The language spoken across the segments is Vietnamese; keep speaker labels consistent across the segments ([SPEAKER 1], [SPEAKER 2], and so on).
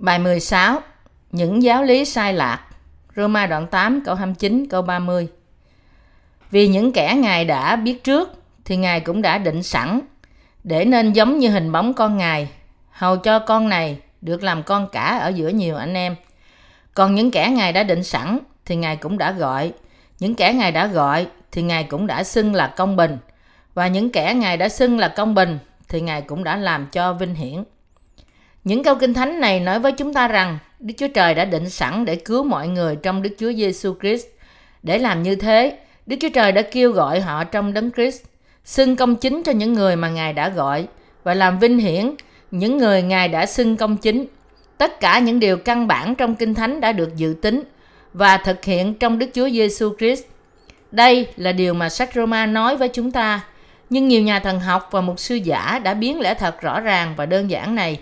[SPEAKER 1] Bài 16 Những giáo lý sai lạc Roma đoạn 8 câu 29 câu 30 Vì những kẻ Ngài đã biết trước, thì Ngài cũng đã định sẵn, để nên giống như hình bóng con Ngài hầu cho con này được làm con cả ở giữa nhiều anh em. Còn những kẻ Ngài đã định sẵn, thì Ngài cũng đã gọi. Những kẻ Ngài đã gọi, thì Ngài cũng đã xưng là công bình. Và những kẻ Ngài đã xưng là công bình, thì Ngài cũng đã làm cho vinh hiển. Những câu kinh thánh này nói với chúng ta rằng Đức Chúa Trời đã định sẵn để cứu mọi người trong Đức Chúa Giêsu Christ. Để làm như thế, Đức Chúa Trời đã kêu gọi họ trong Đấng Christ, xưng công chính cho những người mà Ngài đã gọi và làm vinh hiển những người Ngài đã xưng công chính. Tất cả những điều căn bản trong Kinh Thánh đã được dự tính và thực hiện trong Đức Chúa Giêsu Christ. Đây là điều mà sách Roma nói với chúng ta, nhưng nhiều nhà thần học và mục sư giả đã biến lẽ thật rõ ràng và đơn giản này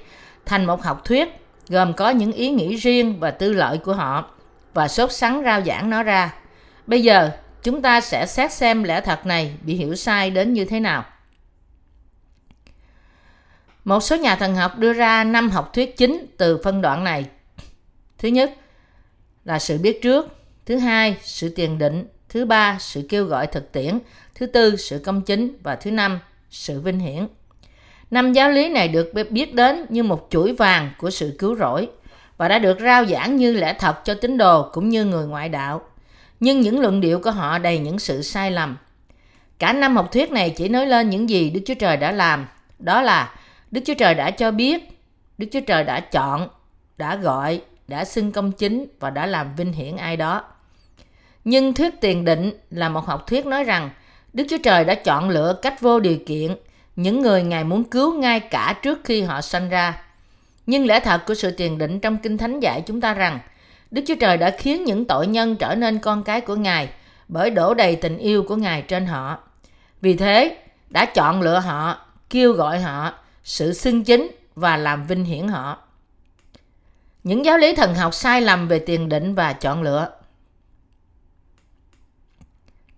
[SPEAKER 1] thành một học thuyết gồm có những ý nghĩ riêng và tư lợi của họ và sốt sắng rao giảng nó ra. Bây giờ, chúng ta sẽ xét xem lẽ thật này bị hiểu sai đến như thế nào. Một số nhà thần học đưa ra năm học thuyết chính từ phân đoạn này. Thứ nhất là sự biết trước, thứ hai sự tiền định, thứ ba sự kêu gọi thực tiễn, thứ tư sự công chính và thứ năm sự vinh hiển. Năm giáo lý này được biết đến như một chuỗi vàng của sự cứu rỗi và đã được rao giảng như lẽ thật cho tín đồ cũng như người ngoại đạo. Nhưng những luận điệu của họ đầy những sự sai lầm. Cả năm học thuyết này chỉ nói lên những gì Đức Chúa Trời đã làm. Đó là Đức Chúa Trời đã cho biết, Đức Chúa Trời đã chọn, đã gọi, đã xưng công chính và đã làm vinh hiển ai đó. Nhưng thuyết tiền định là một học thuyết nói rằng Đức Chúa Trời đã chọn lựa cách vô điều kiện những người Ngài muốn cứu ngay cả trước khi họ sanh ra. Nhưng lẽ thật của sự tiền định trong Kinh Thánh dạy chúng ta rằng Đức Chúa Trời đã khiến những tội nhân trở nên con cái của Ngài bởi đổ đầy tình yêu của Ngài trên họ. Vì thế, đã chọn lựa họ, kêu gọi họ, sự xưng chính và làm vinh hiển họ. Những giáo lý thần học sai lầm về tiền định và chọn lựa.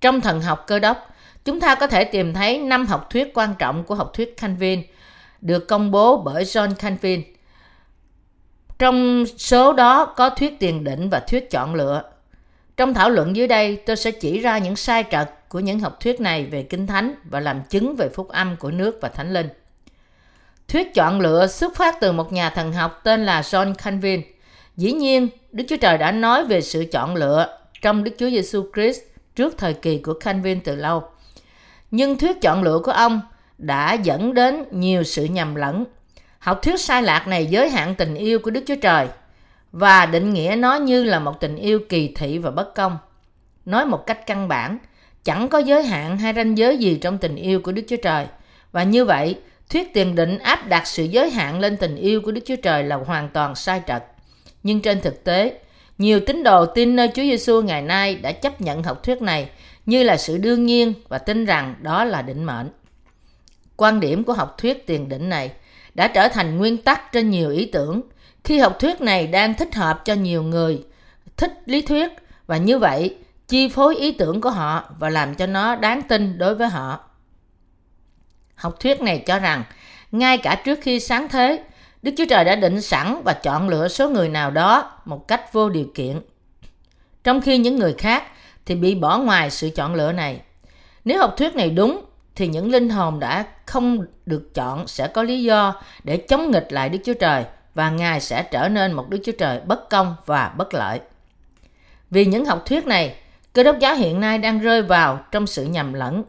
[SPEAKER 1] Trong thần học cơ đốc, chúng ta có thể tìm thấy năm học thuyết quan trọng của học thuyết Calvin được công bố bởi John Calvin. Trong số đó có thuyết tiền định và thuyết chọn lựa. Trong thảo luận dưới đây, tôi sẽ chỉ ra những sai trật của những học thuyết này về Kinh Thánh và làm chứng về phúc âm của nước và Thánh Linh. Thuyết chọn lựa xuất phát từ một nhà thần học tên là John Calvin. Dĩ nhiên, Đức Chúa Trời đã nói về sự chọn lựa trong Đức Chúa Giêsu Christ trước thời kỳ của Calvin từ lâu. Nhưng thuyết chọn lựa của ông đã dẫn đến nhiều sự nhầm lẫn. Học thuyết sai lạc này giới hạn tình yêu của Đức Chúa Trời và định nghĩa nó như là một tình yêu kỳ thị và bất công. Nói một cách căn bản, chẳng có giới hạn hay ranh giới gì trong tình yêu của Đức Chúa Trời. Và như vậy, thuyết tiền định áp đặt sự giới hạn lên tình yêu của Đức Chúa Trời là hoàn toàn sai trật. Nhưng trên thực tế, nhiều tín đồ tin nơi Chúa Giêsu ngày nay đã chấp nhận học thuyết này như là sự đương nhiên và tin rằng đó là định mệnh. Quan điểm của học thuyết tiền định này đã trở thành nguyên tắc trên nhiều ý tưởng khi học thuyết này đang thích hợp cho nhiều người thích lý thuyết và như vậy chi phối ý tưởng của họ và làm cho nó đáng tin đối với họ. Học thuyết này cho rằng ngay cả trước khi sáng thế, Đức Chúa Trời đã định sẵn và chọn lựa số người nào đó một cách vô điều kiện. Trong khi những người khác thì bị bỏ ngoài sự chọn lựa này. Nếu học thuyết này đúng, thì những linh hồn đã không được chọn sẽ có lý do để chống nghịch lại Đức Chúa Trời và Ngài sẽ trở nên một Đức Chúa Trời bất công và bất lợi. Vì những học thuyết này, cơ đốc giáo hiện nay đang rơi vào trong sự nhầm lẫn.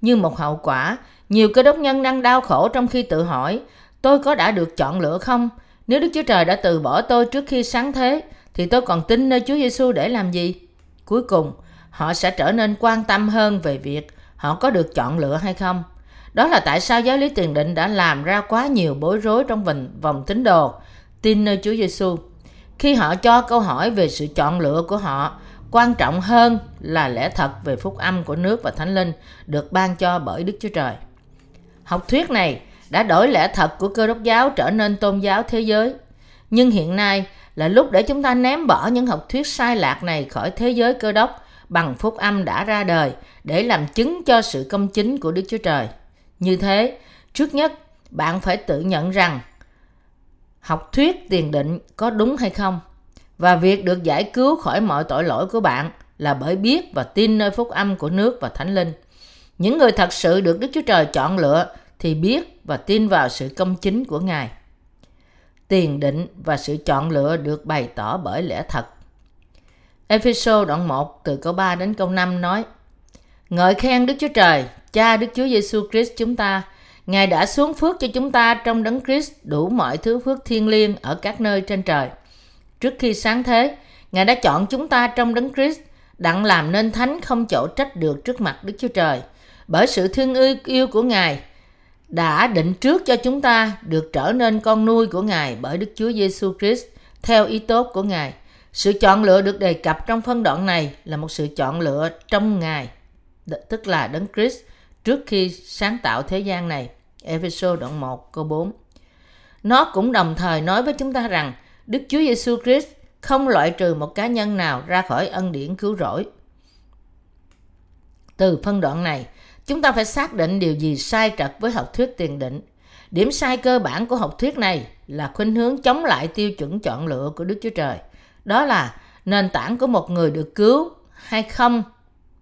[SPEAKER 1] Như một hậu quả, nhiều cơ đốc nhân đang đau khổ trong khi tự hỏi tôi có đã được chọn lựa không? Nếu Đức Chúa Trời đã từ bỏ tôi trước khi sáng thế, thì tôi còn tin nơi Chúa Giêsu để làm gì? Cuối cùng, họ sẽ trở nên quan tâm hơn về việc họ có được chọn lựa hay không. Đó là tại sao giáo lý tiền định đã làm ra quá nhiều bối rối trong vòng, vòng tín đồ tin nơi Chúa Giêsu. Khi họ cho câu hỏi về sự chọn lựa của họ, quan trọng hơn là lẽ thật về phúc âm của nước và thánh linh được ban cho bởi Đức Chúa Trời. Học thuyết này đã đổi lẽ thật của cơ đốc giáo trở nên tôn giáo thế giới. Nhưng hiện nay là lúc để chúng ta ném bỏ những học thuyết sai lạc này khỏi thế giới cơ đốc bằng phúc âm đã ra đời để làm chứng cho sự công chính của Đức Chúa Trời. Như thế, trước nhất, bạn phải tự nhận rằng học thuyết tiền định có đúng hay không và việc được giải cứu khỏi mọi tội lỗi của bạn là bởi biết và tin nơi phúc âm của nước và thánh linh. Những người thật sự được Đức Chúa Trời chọn lựa thì biết và tin vào sự công chính của Ngài. Tiền định và sự chọn lựa được bày tỏ bởi lẽ thật. Epheso đoạn 1 từ câu 3 đến câu 5 nói Ngợi khen Đức Chúa Trời, Cha Đức Chúa Giêsu Christ chúng ta, Ngài đã xuống phước cho chúng ta trong đấng Christ đủ mọi thứ phước thiên liêng ở các nơi trên trời. Trước khi sáng thế, Ngài đã chọn chúng ta trong đấng Christ đặng làm nên thánh không chỗ trách được trước mặt Đức Chúa Trời. Bởi sự thương yêu của Ngài đã định trước cho chúng ta được trở nên con nuôi của Ngài bởi Đức Chúa Giêsu Christ theo ý tốt của Ngài. Sự chọn lựa được đề cập trong phân đoạn này là một sự chọn lựa trong Ngài, tức là Đấng Christ trước khi sáng tạo thế gian này. Ephesos đoạn 1 câu 4. Nó cũng đồng thời nói với chúng ta rằng Đức Chúa Giêsu Christ không loại trừ một cá nhân nào ra khỏi ân điển cứu rỗi. Từ phân đoạn này, chúng ta phải xác định điều gì sai trật với học thuyết tiền định. Điểm sai cơ bản của học thuyết này là khuynh hướng chống lại tiêu chuẩn chọn lựa của Đức Chúa Trời. Đó là nền tảng của một người được cứu hay không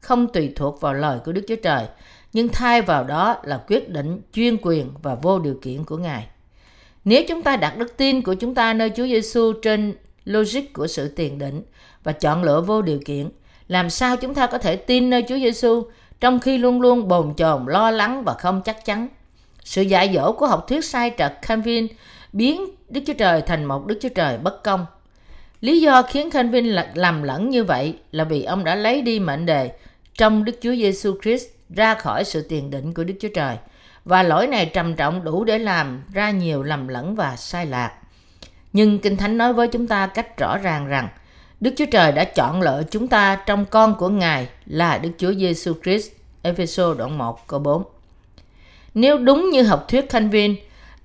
[SPEAKER 1] không tùy thuộc vào lời của Đức Chúa Trời, nhưng thay vào đó là quyết định chuyên quyền và vô điều kiện của Ngài. Nếu chúng ta đặt đức tin của chúng ta nơi Chúa Giêsu trên logic của sự tiền định và chọn lựa vô điều kiện, làm sao chúng ta có thể tin nơi Chúa Giêsu trong khi luôn luôn bồn chồn lo lắng và không chắc chắn? Sự dạy dỗ của học thuyết sai trật Calvin biến Đức Chúa Trời thành một Đức Chúa Trời bất công. Lý do khiến Calvin lầm lẫn như vậy là vì ông đã lấy đi mệnh đề trong Đức Chúa Giêsu Christ ra khỏi sự tiền định của Đức Chúa Trời và lỗi này trầm trọng đủ để làm ra nhiều lầm lẫn và sai lạc. Nhưng Kinh Thánh nói với chúng ta cách rõ ràng rằng, Đức Chúa Trời đã chọn lựa chúng ta trong con của Ngài là Đức Chúa Giêsu Christ. Ephesos đoạn 1 câu 4. Nếu đúng như học thuyết Calvin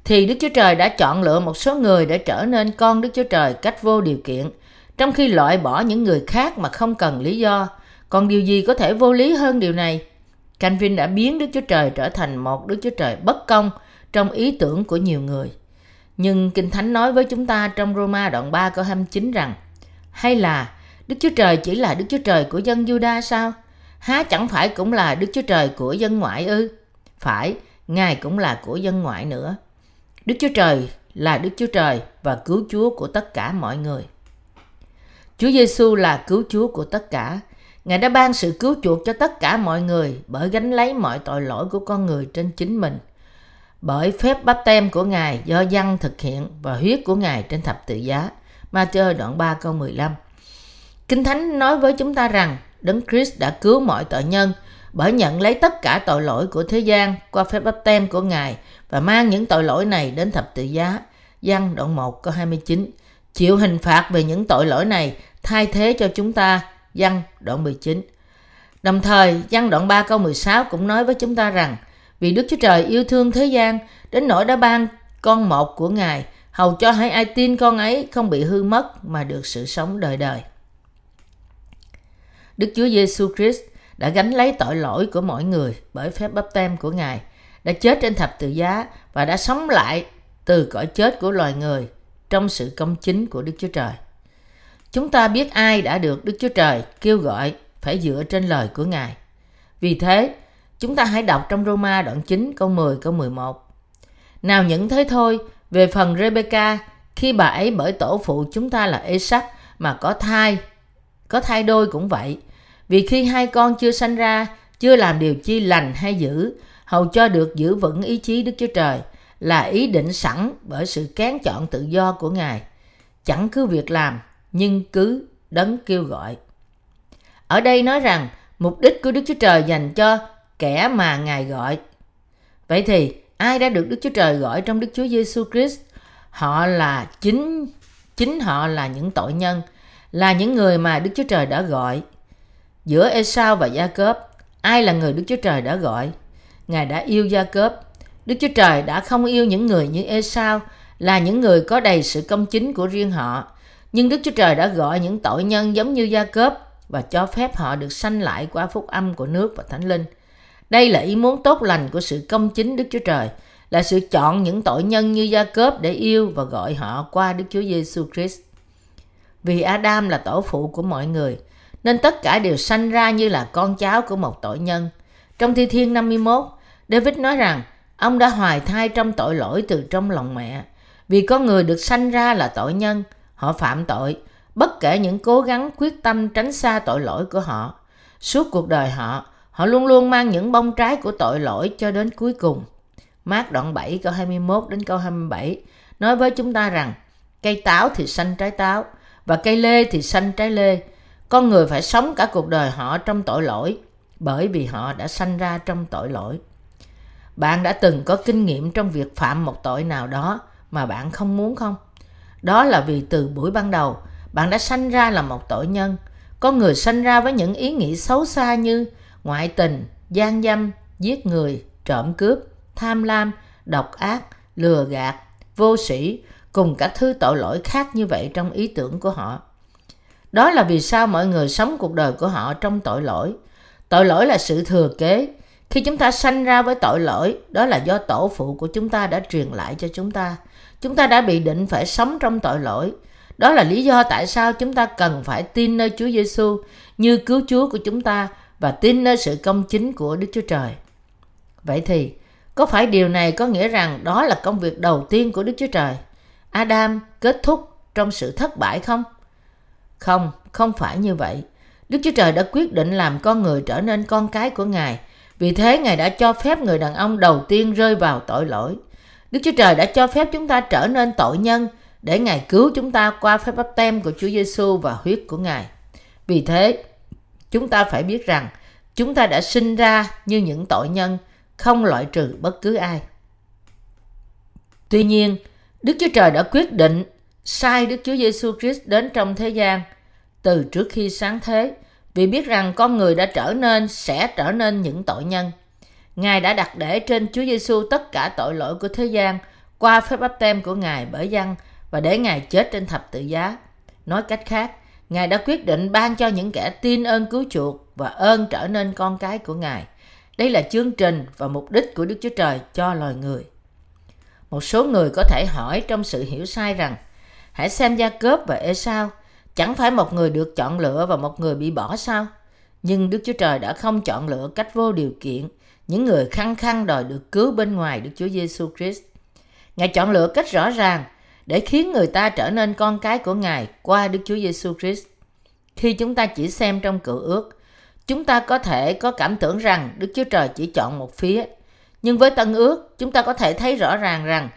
[SPEAKER 1] thì Đức Chúa Trời đã chọn lựa một số người để trở nên con Đức Chúa Trời cách vô điều kiện, trong khi loại bỏ những người khác mà không cần lý do. Còn điều gì có thể vô lý hơn điều này? Calvin đã biến Đức Chúa Trời trở thành một Đức Chúa Trời bất công trong ý tưởng của nhiều người. Nhưng Kinh Thánh nói với chúng ta trong Roma đoạn 3 câu 29 rằng hay là Đức Chúa Trời chỉ là Đức Chúa Trời của dân Juda sao? Há chẳng phải cũng là Đức Chúa Trời của dân ngoại ư? Phải, Ngài cũng là của dân ngoại nữa. Đức Chúa Trời là Đức Chúa Trời và cứu Chúa của tất cả mọi người. Chúa Giêsu là cứu Chúa của tất cả. Ngài đã ban sự cứu chuộc cho tất cả mọi người bởi gánh lấy mọi tội lỗi của con người trên chính mình. Bởi phép bắp tem của Ngài do dân thực hiện và huyết của Ngài trên thập tự giá. Matthew đoạn 3 câu 15 Kinh Thánh nói với chúng ta rằng Đấng Christ đã cứu mọi tội nhân bởi nhận lấy tất cả tội lỗi của thế gian qua phép bắp tem của Ngài và mang những tội lỗi này đến thập tự giá. Giăng đoạn 1 câu 29 Chịu hình phạt về những tội lỗi này thay thế cho chúng ta. Giăng đoạn 19 Đồng thời, Giăng đoạn 3 câu 16 cũng nói với chúng ta rằng vì Đức Chúa Trời yêu thương thế gian đến nỗi đã ban con một của Ngài hầu cho hãy ai tin con ấy không bị hư mất mà được sự sống đời đời. Đức Chúa Giêsu Christ đã gánh lấy tội lỗi của mọi người bởi phép bắp tem của Ngài, đã chết trên thập tự giá và đã sống lại từ cõi chết của loài người trong sự công chính của Đức Chúa Trời. Chúng ta biết ai đã được Đức Chúa Trời kêu gọi phải dựa trên lời của Ngài. Vì thế, chúng ta hãy đọc trong Roma đoạn 9 câu 10 câu 11. Nào những thế thôi, về phần Rebecca, khi bà ấy bởi tổ phụ chúng ta là Isaac mà có thai, có thai đôi cũng vậy. Vì khi hai con chưa sanh ra, chưa làm điều chi lành hay dữ, hầu cho được giữ vững ý chí Đức Chúa Trời, là ý định sẵn bởi sự kén chọn tự do của Ngài. Chẳng cứ việc làm, nhưng cứ đấng kêu gọi. Ở đây nói rằng mục đích của Đức Chúa Trời dành cho kẻ mà Ngài gọi. Vậy thì ai đã được Đức Chúa Trời gọi trong Đức Chúa Giêsu Christ? Họ là chính chính họ là những tội nhân, là những người mà Đức Chúa Trời đã gọi. Giữa Esau và Gia Cớp, ai là người Đức Chúa Trời đã gọi? Ngài đã yêu Gia Cớp. Đức Chúa Trời đã không yêu những người như Esau là những người có đầy sự công chính của riêng họ. Nhưng Đức Chúa Trời đã gọi những tội nhân giống như Gia Cớp và cho phép họ được sanh lại qua phúc âm của nước và thánh linh. Đây là ý muốn tốt lành của sự công chính Đức Chúa Trời là sự chọn những tội nhân như Gia Cớp để yêu và gọi họ qua Đức Chúa Giêsu Christ. Vì Adam là tổ phụ của mọi người, nên tất cả đều sanh ra như là con cháu của một tội nhân. Trong Thi Thiên 51, David nói rằng ông đã hoài thai trong tội lỗi từ trong lòng mẹ. Vì con người được sanh ra là tội nhân, họ phạm tội, bất kể những cố gắng quyết tâm tránh xa tội lỗi của họ. Suốt cuộc đời họ, họ luôn luôn mang những bông trái của tội lỗi cho đến cuối cùng. Mát đoạn 7 câu 21 đến câu 27 nói với chúng ta rằng cây táo thì xanh trái táo và cây lê thì xanh trái lê. Con người phải sống cả cuộc đời họ trong tội lỗi bởi vì họ đã sanh ra trong tội lỗi. Bạn đã từng có kinh nghiệm trong việc phạm một tội nào đó mà bạn không muốn không? Đó là vì từ buổi ban đầu, bạn đã sanh ra là một tội nhân. Con người sanh ra với những ý nghĩ xấu xa như ngoại tình, gian dâm, giết người, trộm cướp, tham lam, độc ác, lừa gạt, vô sĩ, cùng các thứ tội lỗi khác như vậy trong ý tưởng của họ. Đó là vì sao mọi người sống cuộc đời của họ trong tội lỗi. Tội lỗi là sự thừa kế. Khi chúng ta sanh ra với tội lỗi, đó là do tổ phụ của chúng ta đã truyền lại cho chúng ta. Chúng ta đã bị định phải sống trong tội lỗi. Đó là lý do tại sao chúng ta cần phải tin nơi Chúa Giêsu như cứu Chúa của chúng ta và tin nơi sự công chính của Đức Chúa Trời. Vậy thì, có phải điều này có nghĩa rằng đó là công việc đầu tiên của Đức Chúa Trời? Adam kết thúc trong sự thất bại không? Không, không phải như vậy. Đức Chúa Trời đã quyết định làm con người trở nên con cái của Ngài. Vì thế Ngài đã cho phép người đàn ông đầu tiên rơi vào tội lỗi. Đức Chúa Trời đã cho phép chúng ta trở nên tội nhân để Ngài cứu chúng ta qua phép bắp tem của Chúa Giêsu và huyết của Ngài. Vì thế, chúng ta phải biết rằng chúng ta đã sinh ra như những tội nhân, không loại trừ bất cứ ai. Tuy nhiên, Đức Chúa Trời đã quyết định sai Đức Chúa Giêsu Christ đến trong thế gian từ trước khi sáng thế vì biết rằng con người đã trở nên sẽ trở nên những tội nhân. Ngài đã đặt để trên Chúa Giêsu tất cả tội lỗi của thế gian qua phép báp tem của Ngài bởi dân và để Ngài chết trên thập tự giá. Nói cách khác, Ngài đã quyết định ban cho những kẻ tin ơn cứu chuộc và ơn trở nên con cái của Ngài. Đây là chương trình và mục đích của Đức Chúa Trời cho loài người. Một số người có thể hỏi trong sự hiểu sai rằng hãy xem Gia Cớp và Esau chẳng phải một người được chọn lựa và một người bị bỏ sao? Nhưng Đức Chúa Trời đã không chọn lựa cách vô điều kiện những người khăng khăng đòi được cứu bên ngoài Đức Chúa Giêsu Christ. Ngài chọn lựa cách rõ ràng để khiến người ta trở nên con cái của Ngài qua Đức Chúa Giêsu Christ. Khi chúng ta chỉ xem trong cựu ước, chúng ta có thể có cảm tưởng rằng Đức Chúa Trời chỉ chọn một phía. Nhưng với Tân ước, chúng ta có thể thấy rõ ràng rằng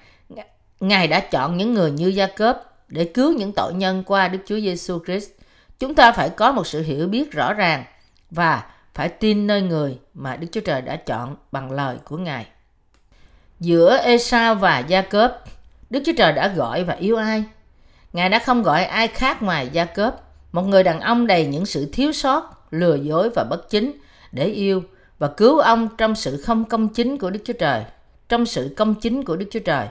[SPEAKER 1] Ngài đã chọn những người như Gia Cớp để cứu những tội nhân qua Đức Chúa Giêsu Christ. Chúng ta phải có một sự hiểu biết rõ ràng và phải tin nơi người mà Đức Chúa Trời đã chọn bằng lời của Ngài. Giữa Esau và Gia Cớp, Đức Chúa Trời đã gọi và yêu ai? Ngài đã không gọi ai khác ngoài Gia Cớp, một người đàn ông đầy những sự thiếu sót, lừa dối và bất chính để yêu và cứu ông trong sự không công chính của Đức Chúa Trời, trong sự công chính của Đức Chúa Trời.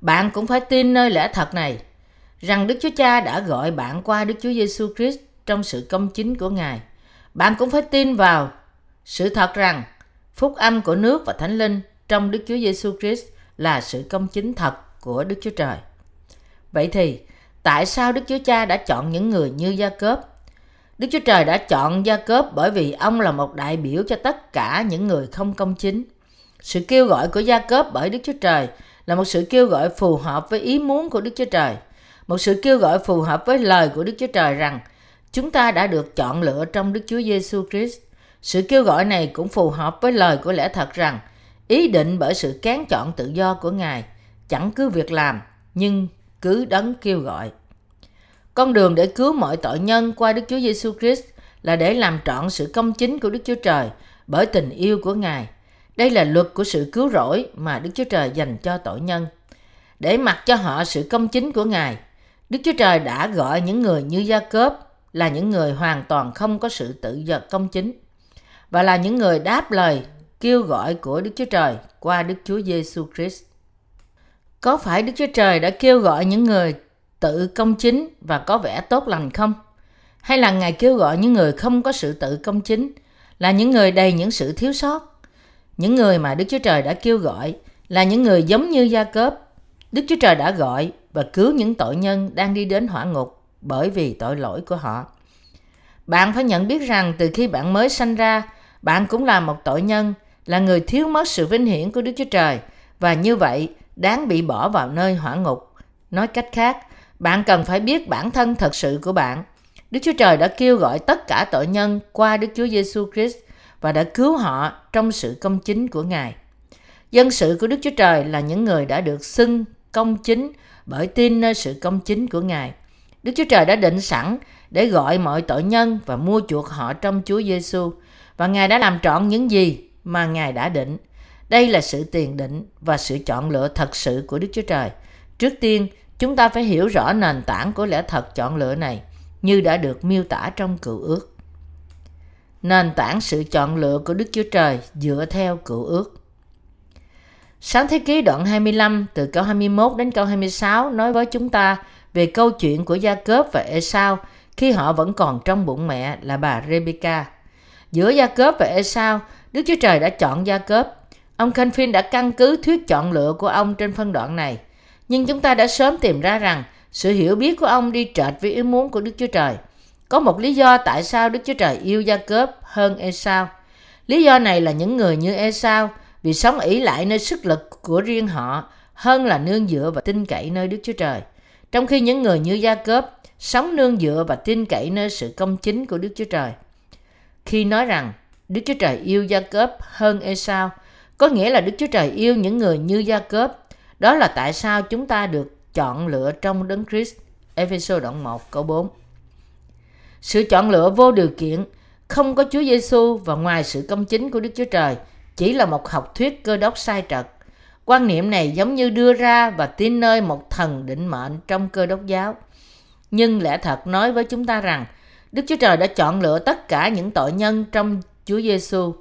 [SPEAKER 1] Bạn cũng phải tin nơi lẽ thật này, rằng Đức Chúa Cha đã gọi bạn qua Đức Chúa Giêsu Christ trong sự công chính của Ngài. Bạn cũng phải tin vào sự thật rằng phúc âm của nước và thánh linh trong Đức Chúa Giêsu Christ là sự công chính thật của Đức Chúa Trời. Vậy thì, tại sao Đức Chúa Cha đã chọn những người như Gia Cớp? Đức Chúa Trời đã chọn Gia Cớp bởi vì ông là một đại biểu cho tất cả những người không công chính. Sự kêu gọi của Gia Cớp bởi Đức Chúa Trời là một sự kêu gọi phù hợp với ý muốn của Đức Chúa Trời. Một sự kêu gọi phù hợp với lời của Đức Chúa Trời rằng chúng ta đã được chọn lựa trong Đức Chúa Giêsu Christ. Sự kêu gọi này cũng phù hợp với lời của lẽ thật rằng ý định bởi sự kén chọn tự do của Ngài chẳng cứ việc làm nhưng cứ đấng kêu gọi. Con đường để cứu mọi tội nhân qua Đức Chúa Giêsu Christ là để làm trọn sự công chính của Đức Chúa Trời bởi tình yêu của Ngài. Đây là luật của sự cứu rỗi mà Đức Chúa Trời dành cho tội nhân. Để mặc cho họ sự công chính của Ngài, Đức Chúa Trời đã gọi những người như Gia Cớp là những người hoàn toàn không có sự tự do công chính và là những người đáp lời kêu gọi của Đức Chúa Trời qua Đức Chúa Giêsu Christ. Có phải Đức Chúa Trời đã kêu gọi những người tự công chính và có vẻ tốt lành không? Hay là Ngài kêu gọi những người không có sự tự công chính, là những người đầy những sự thiếu sót? Những người mà Đức Chúa Trời đã kêu gọi là những người giống như Gia Cớp. Đức Chúa Trời đã gọi và cứu những tội nhân đang đi đến hỏa ngục bởi vì tội lỗi của họ. Bạn phải nhận biết rằng từ khi bạn mới sanh ra, bạn cũng là một tội nhân, là người thiếu mất sự vinh hiển của Đức Chúa Trời và như vậy đáng bị bỏ vào nơi hỏa ngục. Nói cách khác, bạn cần phải biết bản thân thật sự của bạn. Đức Chúa Trời đã kêu gọi tất cả tội nhân qua Đức Chúa Giêsu Christ và đã cứu họ trong sự công chính của Ngài. Dân sự của Đức Chúa Trời là những người đã được xưng công chính bởi tin nơi sự công chính của Ngài. Đức Chúa Trời đã định sẵn để gọi mọi tội nhân và mua chuộc họ trong Chúa Giêsu và Ngài đã làm trọn những gì mà Ngài đã định. Đây là sự tiền định và sự chọn lựa thật sự của Đức Chúa Trời. Trước tiên, chúng ta phải hiểu rõ nền tảng của lẽ thật chọn lựa này như đã được miêu tả trong cựu ước. Nền tảng sự chọn lựa của Đức Chúa Trời dựa theo cựu ước. Sáng thế ký đoạn 25 từ câu 21 đến câu 26 nói với chúng ta về câu chuyện của Gia Cớp và Esau khi họ vẫn còn trong bụng mẹ là bà Rebecca. Giữa Gia Cớp và Esau, Đức Chúa Trời đã chọn Gia Cớp. Ông Canfin đã căn cứ thuyết chọn lựa của ông trên phân đoạn này. Nhưng chúng ta đã sớm tìm ra rằng sự hiểu biết của ông đi trệt với ý muốn của Đức Chúa Trời. Có một lý do tại sao Đức Chúa Trời yêu Gia Cớp hơn Esau. Lý do này là những người như Esau vì sống ỷ lại nơi sức lực của riêng họ hơn là nương dựa và tin cậy nơi Đức Chúa Trời. Trong khi những người như Gia Cớp sống nương dựa và tin cậy nơi sự công chính của Đức Chúa Trời. Khi nói rằng Đức Chúa Trời yêu Gia Cớp hơn Esau, có nghĩa là Đức Chúa Trời yêu những người như Gia Cớp. Đó là tại sao chúng ta được chọn lựa trong Đấng Christ. Ephesos đoạn 1 câu 4. Sự chọn lựa vô điều kiện không có Chúa Giêsu và ngoài sự công chính của Đức Chúa Trời chỉ là một học thuyết cơ đốc sai trật. Quan niệm này giống như đưa ra và tin nơi một thần định mệnh trong cơ đốc giáo. Nhưng lẽ thật nói với chúng ta rằng Đức Chúa Trời đã chọn lựa tất cả những tội nhân trong Chúa Giêsu.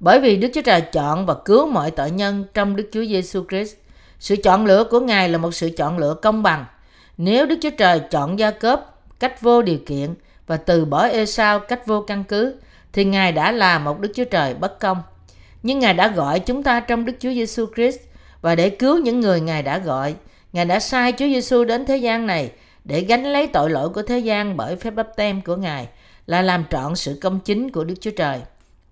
[SPEAKER 1] Bởi vì Đức Chúa Trời chọn và cứu mọi tội nhân trong Đức Chúa Giêsu Christ. Sự chọn lựa của Ngài là một sự chọn lựa công bằng. Nếu Đức Chúa Trời chọn Gia Cớp cách vô điều kiện và từ bỏ Esau cách vô căn cứ, thì Ngài đã là một Đức Chúa Trời bất công. Nhưng Ngài đã gọi chúng ta trong Đức Chúa Giêsu Christ và để cứu những người Ngài đã gọi, Ngài đã sai Chúa Giêsu đến thế gian này để gánh lấy tội lỗi của thế gian bởi phép bắp tem của Ngài là làm trọn sự công chính của Đức Chúa Trời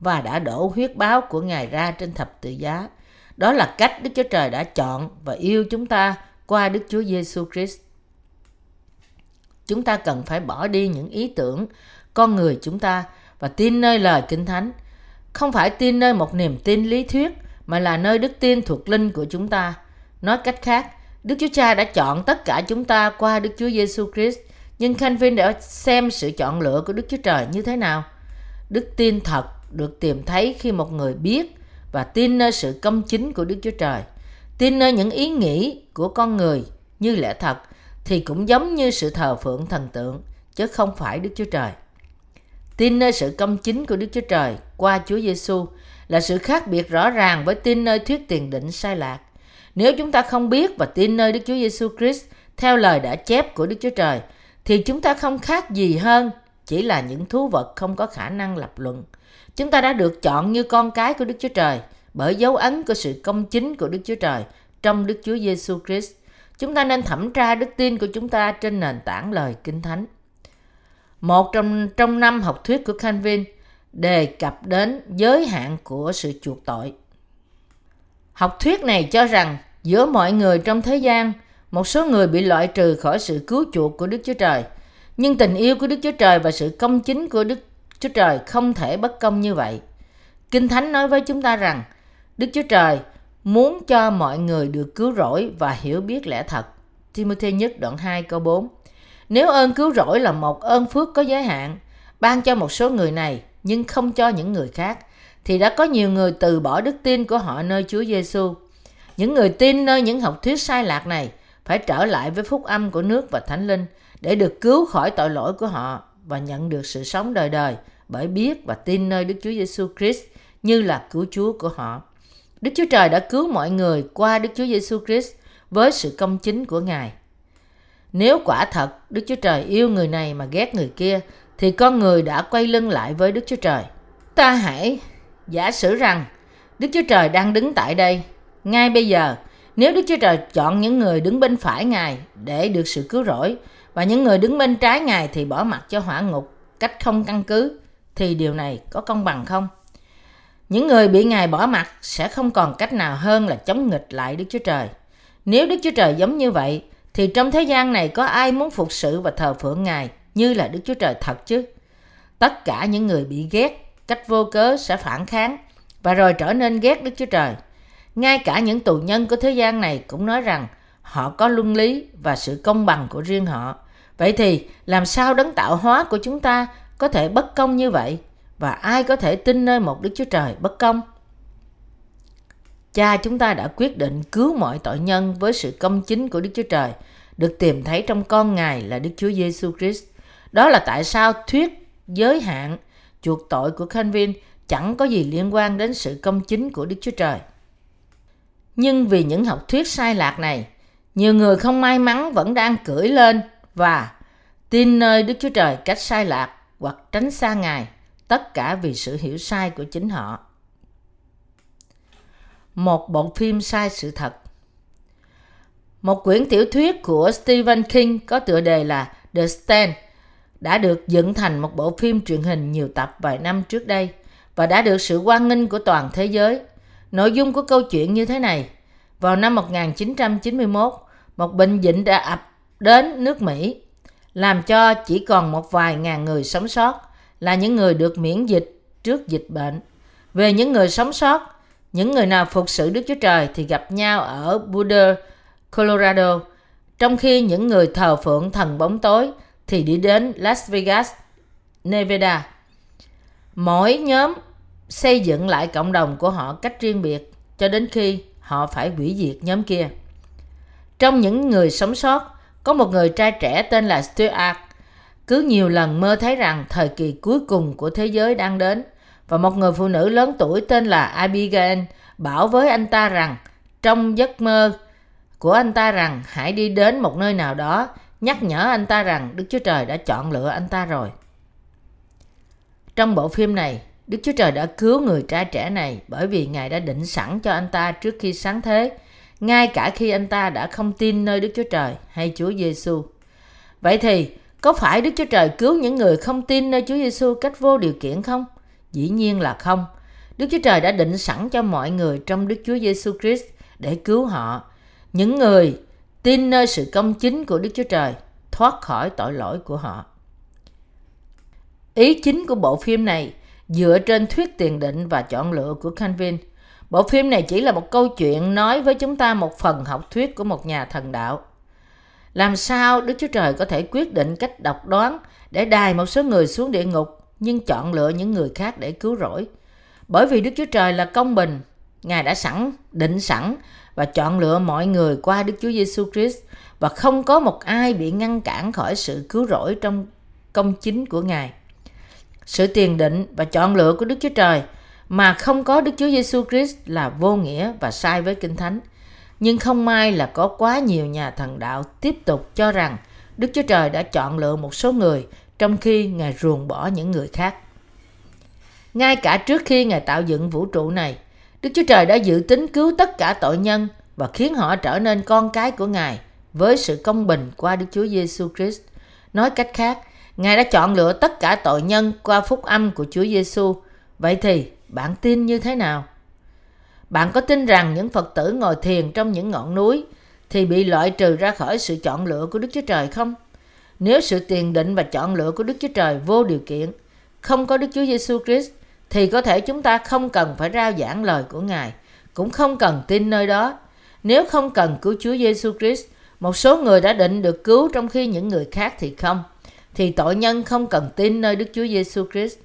[SPEAKER 1] và đã đổ huyết báo của Ngài ra trên thập tự giá. Đó là cách Đức Chúa Trời đã chọn và yêu chúng ta qua Đức Chúa Giêsu Christ. Chúng ta cần phải bỏ đi những ý tưởng con người chúng ta và tin nơi lời Kinh Thánh, không phải tin nơi một niềm tin lý thuyết mà là nơi đức tin thuộc linh của chúng ta. Nói cách khác, Đức Chúa Cha đã chọn tất cả chúng ta qua Đức Chúa Giêsu Christ, nhưng Khanh Vinh đã xem sự chọn lựa của Đức Chúa Trời như thế nào. Đức tin thật được tìm thấy khi một người biết và tin nơi sự công chính của Đức Chúa Trời, tin nơi những ý nghĩ của con người như lẽ thật thì cũng giống như sự thờ phượng thần tượng chứ không phải Đức Chúa Trời. Tin nơi sự công chính của Đức Chúa Trời qua Chúa Giêsu là sự khác biệt rõ ràng với tin nơi thuyết tiền định sai lạc. Nếu chúng ta không biết và tin nơi Đức Chúa Giêsu Christ theo lời đã chép của Đức Chúa Trời, thì chúng ta không khác gì hơn, chỉ là những thú vật không có khả năng lập luận. Chúng ta đã được chọn như con cái của Đức Chúa Trời bởi dấu ấn của sự công chính của Đức Chúa Trời trong Đức Chúa Giêsu Christ. Chúng ta nên thẩm tra đức tin của chúng ta trên nền tảng lời Kinh Thánh. Một trong trong năm học thuyết của Calvin đề cập đến giới hạn của sự chuộc tội. Học thuyết này cho rằng giữa mọi người trong thế gian, một số người bị loại trừ khỏi sự cứu chuộc của Đức Chúa Trời, nhưng tình yêu của Đức Chúa Trời và sự công chính của Đức Chúa Trời không thể bất công như vậy. Kinh Thánh nói với chúng ta rằng Đức Chúa Trời muốn cho mọi người được cứu rỗi và hiểu biết lẽ thật. Timothy nhất đoạn 2 câu 4 nếu ơn cứu rỗi là một ơn phước có giới hạn, ban cho một số người này nhưng không cho những người khác, thì đã có nhiều người từ bỏ đức tin của họ nơi Chúa Giêsu. Những người tin nơi những học thuyết sai lạc này phải trở lại với phúc âm của nước và thánh linh để được cứu khỏi tội lỗi của họ và nhận được sự sống đời đời bởi biết và tin nơi Đức Chúa Giêsu Christ như là cứu Chúa của họ. Đức Chúa Trời đã cứu mọi người qua Đức Chúa Giêsu Christ với sự công chính của Ngài. Nếu quả thật Đức Chúa Trời yêu người này mà ghét người kia thì con người đã quay lưng lại với Đức Chúa Trời. Ta hãy giả sử rằng Đức Chúa Trời đang đứng tại đây Ngay bây giờ, nếu Đức Chúa Trời chọn những người đứng bên phải Ngài để được sự cứu rỗi và những người đứng bên trái Ngài thì bỏ mặt cho hỏa ngục cách không căn cứ thì điều này có công bằng không? Những người bị Ngài bỏ mặt sẽ không còn cách nào hơn là chống nghịch lại Đức Chúa Trời. Nếu Đức Chúa Trời giống như vậy, thì trong thế gian này có ai muốn phục sự và thờ phượng Ngài như là Đức Chúa Trời thật chứ? Tất cả những người bị ghét, cách vô cớ sẽ phản kháng và rồi trở nên ghét Đức Chúa Trời. Ngay cả những tù nhân của thế gian này cũng nói rằng họ có luân lý và sự công bằng của riêng họ. Vậy thì làm sao đấng tạo hóa của chúng ta có thể bất công như vậy? Và ai có thể tin nơi một Đức Chúa Trời bất công? Cha chúng ta đã quyết định cứu mọi tội nhân với sự công chính của Đức Chúa Trời, được tìm thấy trong con Ngài là Đức Chúa Giêsu Christ. Đó là tại sao thuyết giới hạn chuộc tội của Calvin chẳng có gì liên quan đến sự công chính của Đức Chúa Trời. Nhưng vì những học thuyết sai lạc này, nhiều người không may mắn vẫn đang cưỡi lên và tin nơi Đức Chúa Trời cách sai lạc hoặc tránh xa Ngài, tất cả vì sự hiểu sai của chính họ. Một bộ phim sai sự thật Một quyển tiểu thuyết của Stephen King có tựa đề là The Stand đã được dựng thành một bộ phim truyền hình nhiều tập vài năm trước đây và đã được sự quan nghênh của toàn thế giới. Nội dung của câu chuyện như thế này. Vào năm 1991, một bệnh dịch đã ập đến nước Mỹ, làm cho chỉ còn một vài ngàn người sống sót là những người được miễn dịch trước dịch bệnh. Về những người sống sót, những người nào phục sự Đức Chúa Trời thì gặp nhau ở Boulder, Colorado, trong khi những người thờ phượng thần bóng tối thì đi đến Las Vegas, Nevada. Mỗi nhóm xây dựng lại cộng đồng của họ cách riêng biệt cho đến khi họ phải hủy diệt nhóm kia. Trong những người sống sót, có một người trai trẻ tên là Stuart cứ nhiều lần mơ thấy rằng thời kỳ cuối cùng của thế giới đang đến và một người phụ nữ lớn tuổi tên là Abigail bảo với anh ta rằng trong giấc mơ của anh ta rằng hãy đi đến một nơi nào đó nhắc nhở anh ta rằng Đức Chúa Trời đã chọn lựa anh ta rồi. Trong bộ phim này, Đức Chúa Trời đã cứu người trai trẻ này bởi vì Ngài đã định sẵn cho anh ta trước khi sáng thế, ngay cả khi anh ta đã không tin nơi Đức Chúa Trời hay Chúa Giêsu. Vậy thì, có phải Đức Chúa Trời cứu những người không tin nơi Chúa Giêsu cách vô điều kiện không? Dĩ nhiên là không. Đức Chúa Trời đã định sẵn cho mọi người trong Đức Chúa Giêsu Christ để cứu họ. Những người tin nơi sự công chính của Đức Chúa Trời, thoát khỏi tội lỗi của họ. Ý chính của bộ phim này dựa trên thuyết tiền định và chọn lựa của Calvin. Bộ phim này chỉ là một câu chuyện nói với chúng ta một phần học thuyết của một nhà thần đạo. Làm sao Đức Chúa Trời có thể quyết định cách độc đoán để đài một số người xuống địa ngục nhưng chọn lựa những người khác để cứu rỗi? Bởi vì Đức Chúa Trời là công bình, Ngài đã sẵn, định sẵn và chọn lựa mọi người qua Đức Chúa Giêsu Christ và không có một ai bị ngăn cản khỏi sự cứu rỗi trong công chính của Ngài. Sự tiền định và chọn lựa của Đức Chúa Trời mà không có Đức Chúa Giêsu Christ là vô nghĩa và sai với Kinh Thánh. Nhưng không may là có quá nhiều nhà thần đạo tiếp tục cho rằng Đức Chúa Trời đã chọn lựa một số người trong khi Ngài ruồng bỏ những người khác. Ngay cả trước khi Ngài tạo dựng vũ trụ này, Đức Chúa Trời đã dự tính cứu tất cả tội nhân và khiến họ trở nên con cái của Ngài với sự công bình qua Đức Chúa Giêsu Christ. Nói cách khác, Ngài đã chọn lựa tất cả tội nhân qua phúc âm của Chúa Giêsu. Vậy thì, bạn tin như thế nào? Bạn có tin rằng những Phật tử ngồi thiền trong những ngọn núi thì bị loại trừ ra khỏi sự chọn lựa của Đức Chúa Trời không? Nếu sự tiền định và chọn lựa của Đức Chúa Trời vô điều kiện, không có Đức Chúa Giêsu Christ thì có thể chúng ta không cần phải rao giảng lời của Ngài, cũng không cần tin nơi đó. Nếu không cần cứu Chúa Giêsu Christ, một số người đã định được cứu trong khi những người khác thì không, thì tội nhân không cần tin nơi Đức Chúa Giêsu Christ.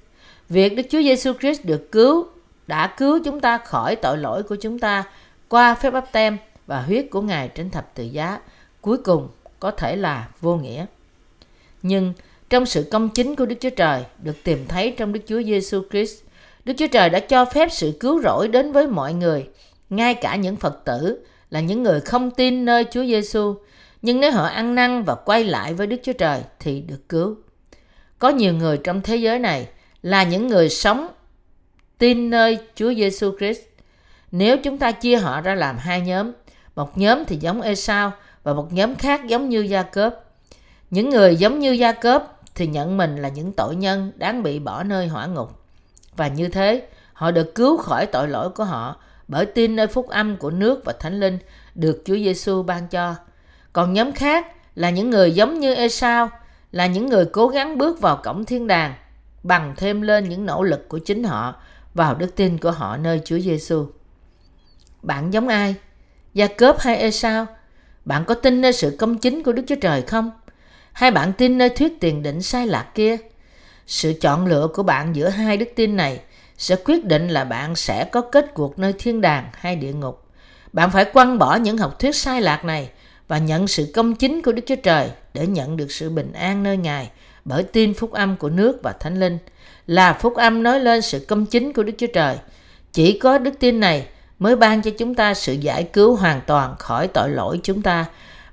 [SPEAKER 1] Việc Đức Chúa Giêsu Christ được cứu đã cứu chúng ta khỏi tội lỗi của chúng ta qua phép báp tem và huyết của Ngài trên thập tự giá, cuối cùng có thể là vô nghĩa. Nhưng trong sự công chính của Đức Chúa Trời được tìm thấy trong Đức Chúa Giêsu Christ, Đức Chúa Trời đã cho phép sự cứu rỗi đến với mọi người, ngay cả những Phật tử là những người không tin nơi Chúa Giêsu, nhưng nếu họ ăn năn và quay lại với Đức Chúa Trời thì được cứu. Có nhiều người trong thế giới này là những người sống tin nơi Chúa Giêsu Christ. nếu chúng ta chia họ ra làm hai nhóm, một nhóm thì giống Esau và một nhóm khác giống như Gia Cớp. Những người giống như Gia Cớp thì nhận mình là những tội nhân đáng bị bỏ nơi hỏa ngục. Và như thế, họ được cứu khỏi tội lỗi của họ bởi tin nơi phúc âm của nước và thánh linh được Chúa Giêsu ban cho. Còn nhóm khác là những người giống như Esau, là những người cố gắng bước vào cổng thiên đàng bằng thêm lên những nỗ lực của chính họ vào đức tin của họ nơi Chúa Giêsu. Bạn giống ai? Gia Cớp hay Esau? Bạn có tin nơi sự công chính của Đức Chúa Trời không? Hay bạn tin nơi thuyết tiền định sai lạc kia? Sự chọn lựa của bạn giữa hai đức tin này sẽ quyết định là bạn sẽ có kết cuộc nơi thiên đàng hay địa ngục. Bạn phải quăng bỏ những học thuyết sai lạc này và nhận sự công chính của Đức Chúa Trời để nhận được sự bình an nơi Ngài bởi tin phúc âm của nước và Thánh Linh là phúc âm nói lên sự công chính của Đức Chúa Trời. Chỉ có đức tin này mới ban cho chúng ta sự giải cứu hoàn toàn khỏi tội lỗi chúng ta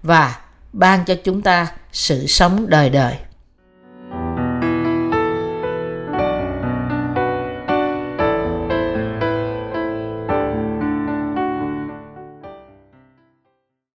[SPEAKER 1] và ban cho chúng ta sự sống đời đời.